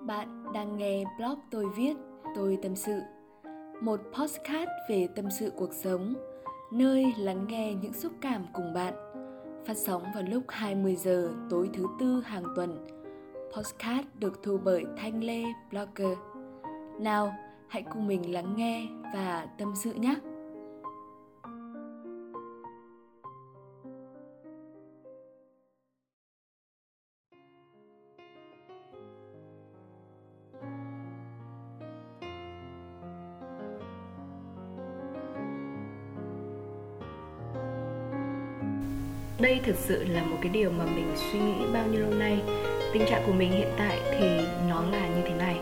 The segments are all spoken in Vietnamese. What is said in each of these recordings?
Bạn đang nghe blog tôi viết, tôi tâm sự. Một postcard về tâm sự cuộc sống, nơi lắng nghe những xúc cảm cùng bạn. Phát sóng vào lúc 20 giờ tối thứ tư hàng tuần. Postcard được thu bởi Thanh Lê Blogger. Nào, hãy cùng mình lắng nghe và tâm sự nhé. Đây thực sự là một cái điều mà mình suy nghĩ bao nhiêu lâu nay. Tình trạng của mình hiện tại thì nó là như thế này.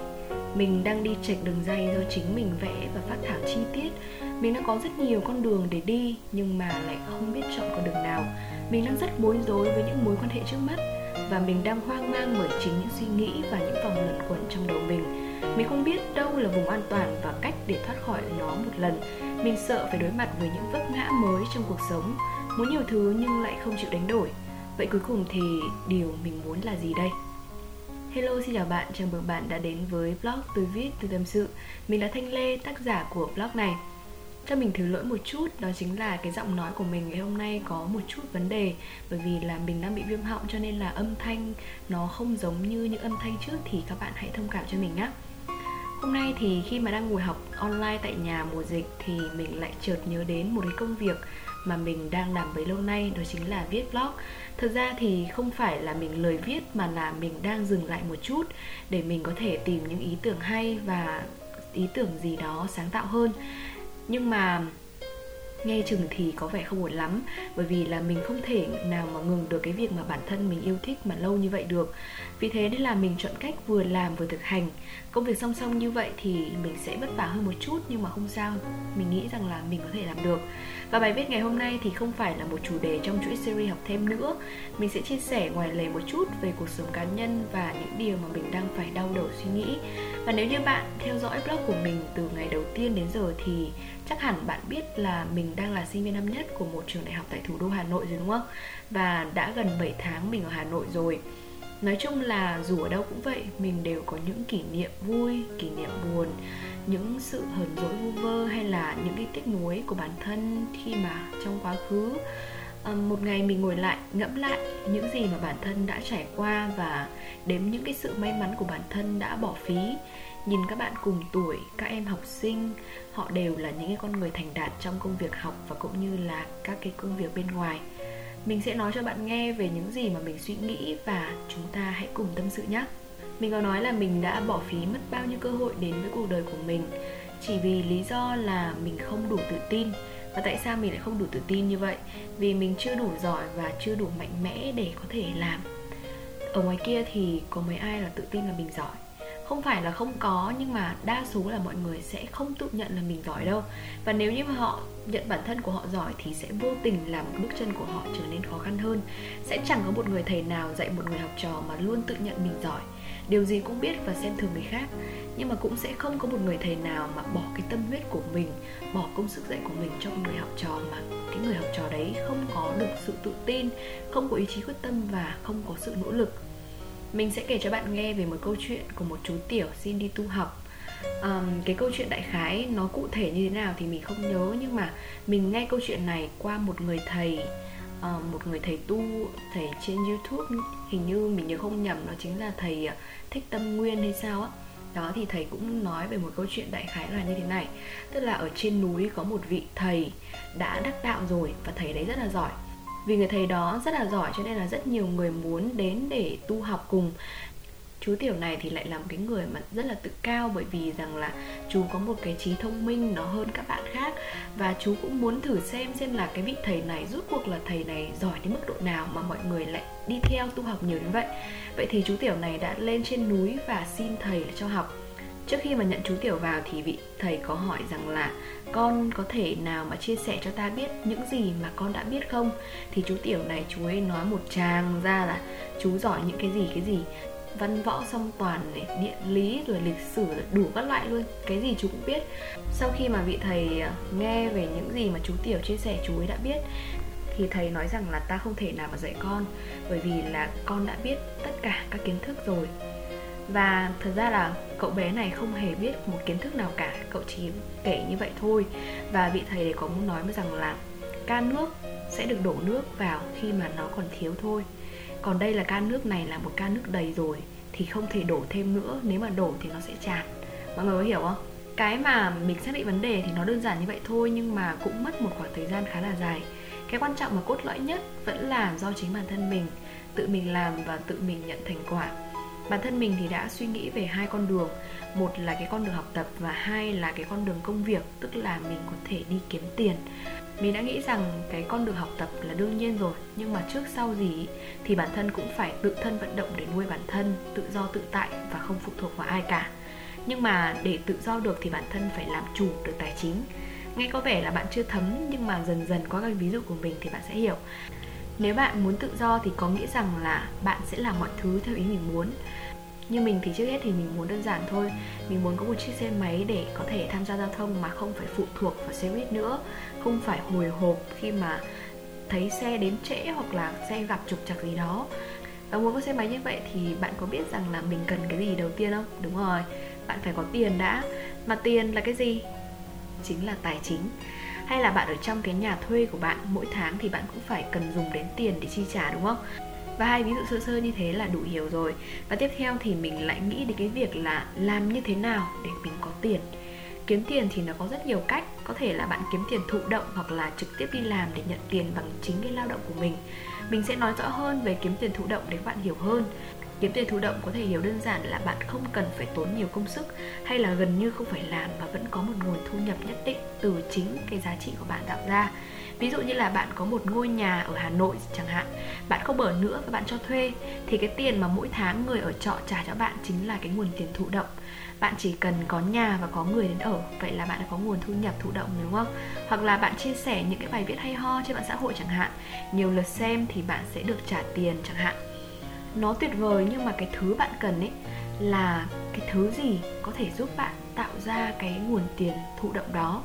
Mình đang đi chệch đường dây do chính mình vẽ và phát thảo chi tiết. Mình đã có rất nhiều con đường để đi, nhưng mà lại không biết chọn con đường nào. Mình đang rất bối rối với những mối quan hệ trước mắt và mình đang hoang mang bởi chính những suy nghĩ và những vòng luẩn quẩn trong đầu mình. Mình không biết đâu là vùng an toàn và cách để thoát khỏi nó một lần. Mình sợ phải đối mặt với những vấp ngã mới trong cuộc sống muốn nhiều thứ nhưng lại không chịu đánh đổi. Vậy cuối cùng thì điều mình muốn là gì đây? Hello xin chào bạn, chào mừng bạn đã đến với blog tôi viết từ tâm sự. Mình là Thanh Lê, tác giả của blog này. Cho mình thử lỗi một chút đó chính là cái giọng nói của mình ngày hôm nay có một chút vấn đề. Bởi vì là mình đang bị viêm họng cho nên là âm thanh nó không giống như những âm thanh trước thì các bạn hãy thông cảm cho mình nhé Hôm nay thì khi mà đang ngồi học online tại nhà mùa dịch thì mình lại chợt nhớ đến một cái công việc mà mình đang làm bấy lâu nay, đó chính là viết blog. Thật ra thì không phải là mình lời viết, mà là mình đang dừng lại một chút để mình có thể tìm những ý tưởng hay và ý tưởng gì đó sáng tạo hơn. Nhưng mà nghe chừng thì có vẻ không ổn lắm, bởi vì là mình không thể nào mà ngừng được cái việc mà bản thân mình yêu thích mà lâu như vậy được. Vì thế nên là mình chọn cách vừa làm vừa thực hành. Công việc song song như vậy thì mình sẽ vất vả hơn một chút, nhưng mà không sao, mình nghĩ rằng là mình có thể làm được và bài viết ngày hôm nay thì không phải là một chủ đề trong chuỗi series học thêm nữa. Mình sẽ chia sẻ ngoài lề một chút về cuộc sống cá nhân và những điều mà mình đang phải đau đầu suy nghĩ. Và nếu như bạn theo dõi blog của mình từ ngày đầu tiên đến giờ thì chắc hẳn bạn biết là mình đang là sinh viên năm nhất của một trường đại học tại thủ đô Hà Nội rồi, đúng không? Và đã gần 7 tháng mình ở Hà Nội rồi. Nói chung là dù ở đâu cũng vậy Mình đều có những kỷ niệm vui, kỷ niệm buồn Những sự hờn dỗi vu vơ hay là những cái tiếc nuối của bản thân khi mà trong quá khứ. Ờ, một ngày mình ngồi lại ngẫm lại những gì mà bản thân đã trải qua và đếm những cái sự may mắn của bản thân đã bỏ phí. Nhìn các bạn cùng tuổi các em học sinh họ đều là những cái con người thành đạt trong công việc học và cũng như là các cái công việc bên ngoài mình sẽ nói cho bạn nghe về những gì mà mình suy nghĩ và chúng ta hãy cùng tâm sự nhé. Mình có nói là mình đã bỏ phí mất bao nhiêu cơ hội đến với cuộc đời của mình chỉ vì lý do là mình không đủ tự tin. Và tại sao mình lại không đủ tự tin như vậy? Vì mình chưa đủ giỏi và chưa đủ mạnh mẽ để có thể làm. Ở ngoài kia thì có mấy ai là tự tin là mình giỏi? Không phải là không có, nhưng mà đa số là mọi người sẽ không tự nhận là mình giỏi đâu. Và nếu như mà họ nhận bản thân của họ giỏi thì sẽ vô tình làm bước chân của họ trở nên khó khăn hơn. Sẽ chẳng có một người thầy nào dạy một người học trò mà luôn tự nhận mình giỏi. Điều gì cũng biết và xem thường người khác. Nhưng mà cũng sẽ không có một người thầy nào mà bỏ cái tâm huyết của mình, bỏ công sức dạy của mình cho một người học trò mà cái người học trò đấy không có được sự tự tin, không có ý chí quyết tâm và không có sự nỗ lực mình sẽ kể cho bạn nghe về một câu chuyện của một chú tiểu xin đi tu học. Um, cái câu chuyện đại khái nó cụ thể như thế nào thì mình không nhớ nhưng mà mình nghe câu chuyện này qua một người thầy uh, một người thầy tu thầy trên youtube hình như mình nhớ không nhầm đó chính là thầy ờ, thích tâm nguyên hay sao á. Đó thì thầy cũng nói về một câu chuyện đại khái là như thế này. Tức là ở trên núi có một vị thầy đã đắc đạo rồi và thầy đấy rất là giỏi vì người thầy đó rất là giỏi, cho nên là rất nhiều người muốn đến để tu học cùng. Chú tiểu này thì lại là một cái người mà rất là tự cao, bởi vì rằng là chú có một cái trí thông minh nó hơn các bạn khác. Và chú cũng muốn thử xem xem là cái vị thầy này rút cuộc là thầy này giỏi đến mức độ nào mà mọi người lại đi theo tu học nhiều đến vậy. Vậy thì chú tiểu này đã lên trên núi và xin thầy cho học trước khi mà nhận chú tiểu vào thì vị thầy có hỏi rằng là con có thể nào mà chia sẻ cho ta biết những gì mà con đã biết không? Thì chú tiểu này chú ấy nói một tràng ra là chú giỏi những cái gì cái gì? Văn võ song toàn này, địa lý, rồi lịch sử, rồi đủ các loại luôn, cái gì chú cũng biết. Sau khi mà vị thầy à, nghe về những gì mà chú tiểu chia sẻ, chú ấy đã biết, thì thầy nói rằng là ta không thể nào mà dạy con, bởi vì là con đã biết tất cả các kiến thức rồi. Và thật ra là cậu bé này không hề biết một kiến thức nào cả. Cậu chỉ kể như vậy thôi. Và vị thầy đấy có muốn nói với rằng là can nước sẽ được đổ nước vào khi mà nó còn thiếu thôi. Còn đây là can nước này là một can nước đầy rồi thì không thể đổ thêm nữa. Nếu mà đổ thì nó sẽ tràn. Mọi người có hiểu không? Cái mà mình xác định vấn đề thì nó đơn giản như vậy thôi, nhưng mà cũng mất một khoảng thời gian khá là dài. Cái quan trọng và cốt lõi nhất vẫn là do chính bản thân mình, tự mình làm và tự mình nhận thành quả bản thân mình thì đã suy nghĩ về hai con đường. Một là cái con đường học tập và hai là cái con đường công việc, tức là mình có thể đi kiếm tiền. Mình đã nghĩ rằng cái con đường học tập là đương nhiên rồi, nhưng mà trước sau gì thì bản thân cũng phải tự thân vận động để nuôi bản thân, tự do tự tại và không phụ thuộc vào ai cả. Nhưng mà để tự do được thì bản thân phải làm chủ được tài chính. Nghe có vẻ là bạn chưa thấm, nhưng mà dần dần qua các ví dụ của mình thì bạn sẽ hiểu nếu bạn muốn tự do thì có nghĩa rằng là bạn sẽ làm mọi thứ theo ý mình muốn. Như mình thì trước hết thì mình muốn đơn giản thôi. Mình muốn có một chiếc xe máy để có thể tham gia giao thông mà không phải phụ thuộc vào xe buýt nữa. Không phải hồi hộp khi mà thấy xe đến trễ hoặc là xe gặp trục trặc gì đó. Và muốn có xe máy như vậy thì bạn có biết rằng là mình cần cái gì đầu tiên không? Đúng rồi, bạn phải có tiền đã. Mà tiền là cái gì? Chính là tài chính hay là bạn ở trong cái nhà thuê của bạn, mỗi tháng thì bạn cũng phải cần dùng đến tiền để chi trả, đúng không? Và hai ví dụ sơ sơ như thế là đủ hiểu rồi. Và tiếp theo thì mình lại nghĩ đến cái việc là làm như thế nào để mình có tiền. Kiếm tiền thì nó có rất nhiều cách. Có thể là bạn kiếm tiền thụ động hoặc là trực tiếp đi làm để nhận tiền bằng chính cái lao động của mình. Mình sẽ nói rõ hơn về kiếm tiền thụ động để các bạn hiểu hơn kiếm tiền thụ động có thể hiểu đơn giản là bạn không cần phải tốn nhiều công sức hay là gần như không phải làm và vẫn có một nguồn thu nhập nhất định từ chính cái giá trị của bạn tạo ra. Ví dụ như là bạn có một ngôi nhà ở Hà Nội chẳng hạn, bạn không ở nữa và bạn cho thuê, thì cái tiền mà mỗi tháng người ở trọ trả cho bạn chính là cái nguồn tiền thụ động. Bạn chỉ cần có nhà và có người đến ở, vậy là bạn đã có nguồn thu nhập thụ động, đúng không? Hoặc là bạn chia sẻ những cái bài viết hay ho trên mạng xã hội chẳng hạn, nhiều lượt xem thì bạn sẽ được trả tiền chẳng hạn nó tuyệt vời nhưng mà cái thứ bạn cần ấy là cái thứ gì có thể giúp bạn tạo ra cái nguồn tiền thụ động đó.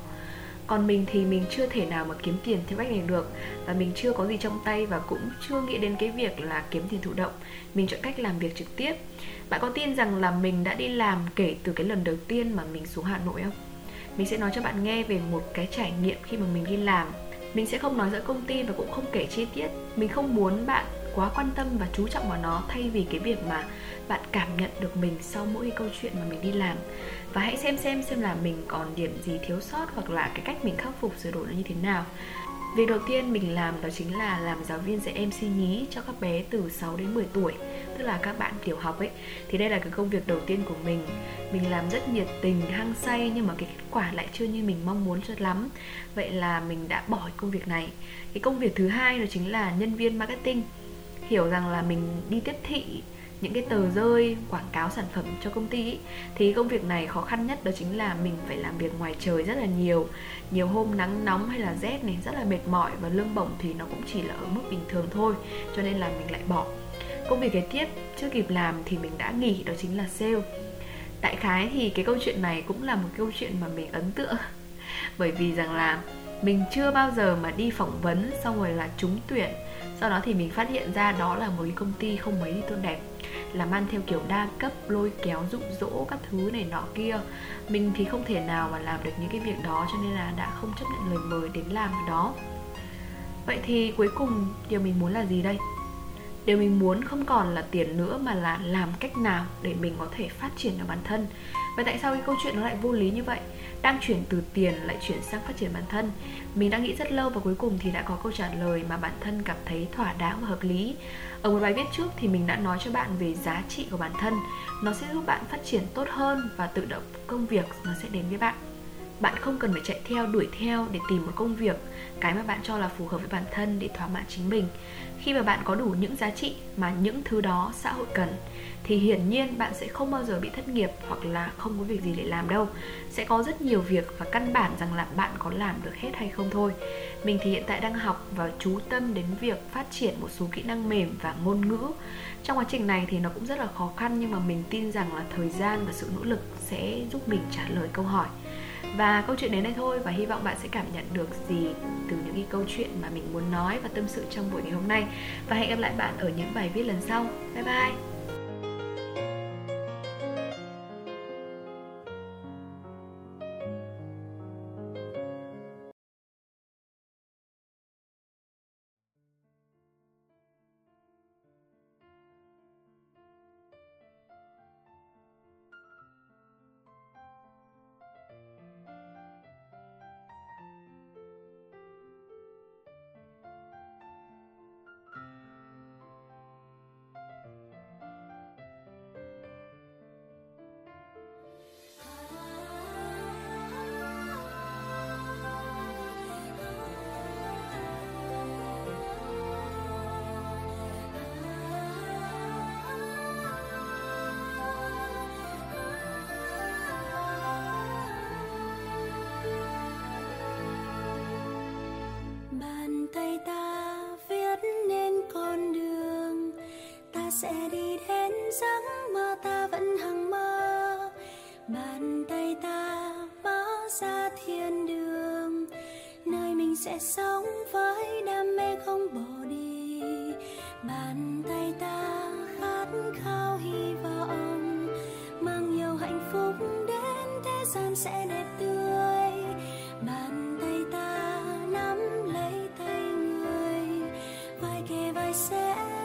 Còn mình thì mình chưa thể nào mà kiếm tiền theo cách này được và mình chưa có gì trong tay và cũng chưa nghĩ đến cái việc là kiếm tiền thụ động. Mình chọn cách làm việc trực tiếp. Bạn có tin rằng là mình đã đi làm kể từ cái lần đầu tiên mà mình xuống hà nội không? Mình sẽ nói cho bạn nghe về một cái trải nghiệm khi mà mình đi làm. Mình sẽ không nói giữa công ty và cũng không kể chi tiết. Mình không muốn bạn quá quan tâm và chú trọng vào nó thay vì cái việc mà bạn cảm nhận được mình sau mỗi câu chuyện mà mình đi làm. Và hãy xem xem xem là mình còn điểm gì thiếu sót hoặc là cái cách mình khắc phục sửa đổi nó như thế nào. Việc đầu tiên mình làm đó chính là làm giáo viên dạy MC nhí cho các bé từ 6 đến 10 tuổi Tức là các bạn tiểu học ấy. Thì đây là cái công việc đầu tiên của mình. Mình làm rất nhiệt tình, hăng say Nhưng mà cái kết quả lại chưa như mình mong muốn cho lắm. Vậy là mình đã bỏ công việc này. Cái công việc thứ hai đó chính là nhân viên marketing. Hiểu rằng là mình đi tiếp thị những cái tờ rơi quảng cáo sản phẩm cho công ty ý, thì công việc này khó khăn nhất đó chính là mình phải làm việc ngoài trời rất là nhiều. Nhiều hôm nắng nóng hay là rét này rất là mệt mỏi và lương bổng thì nó cũng chỉ là ở mức bình thường thôi cho nên là mình lại bỏ. Công việc kế tiếp chưa kịp làm thì mình đã nghỉ đó chính là sale. Đại khái thì cái câu chuyện này cũng là một câu chuyện mà mình ấn tượng. Bởi vì rằng là mình chưa bao giờ mà đi phỏng vấn xong rồi là trúng tuyển. Sau đó thì mình phát hiện ra đó là một cái công ty không mấy tốt đẹp, làm ăn theo kiểu đa cấp, lôi kéo dụ dỗ các thứ này nọ kia. Mình thì không thể nào mà làm được những cái việc đó cho nên là đã không chấp nhận lời mời đến làm cái đó. Vậy thì cuối cùng điều mình muốn là gì đây? Điều mình muốn không còn là tiền nữa mà là làm cách nào để mình có thể phát triển được bản thân. Và tại sao cái câu chuyện nó lại vô lý như vậy? Đang chuyển từ tiền lại chuyển sang phát triển bản thân. Mình đã nghĩ rất lâu và cuối cùng thì đã có câu trả lời mà bản thân cảm thấy thỏa đáng và hợp lý. Ở một bài viết trước thì mình đã nói cho bạn về giá trị của bản thân. Nó sẽ giúp bạn phát triển tốt hơn và tự động công việc nó sẽ đến với bạn bạn không cần phải chạy theo, đuổi theo để tìm một công việc. Cái mà bạn cho là phù hợp với bản thân để thỏa mãn chính mình. Khi mà bạn có đủ những giá trị mà những thứ đó xã hội cần, thì hiển nhiên bạn sẽ không bao giờ bị thất nghiệp hoặc là không có việc gì để làm đâu. Sẽ có rất nhiều việc và căn bản rằng là bạn có làm được hết hay không thôi. Mình thì hiện tại đang học và chú tâm đến việc phát triển một số kỹ năng mềm và ngôn ngữ. Trong quá trình này thì nó cũng rất là khó khăn, nhưng mà mình tin rằng là thời gian và sự nỗ lực sẽ giúp mình trả lời câu hỏi và câu chuyện đến đây thôi và hy vọng bạn sẽ cảm nhận được gì từ những cái câu chuyện mà mình muốn nói và tâm sự trong buổi ngày hôm nay. Và hẹn gặp lại bạn ở những bài viết lần sau. Bye bye! Tay ta viết nên con đường. Ta sẽ đi đến giấc mơ, ta vẫn hằng mơ. Bàn tay ta mở ra thiên đường. Nơi mình sẽ sống với đam mê không bỏ đi. Bàn tay ta khát khao hy vọng, mang nhiều hạnh phúc đến thế gian sẽ đẹp vai sẽ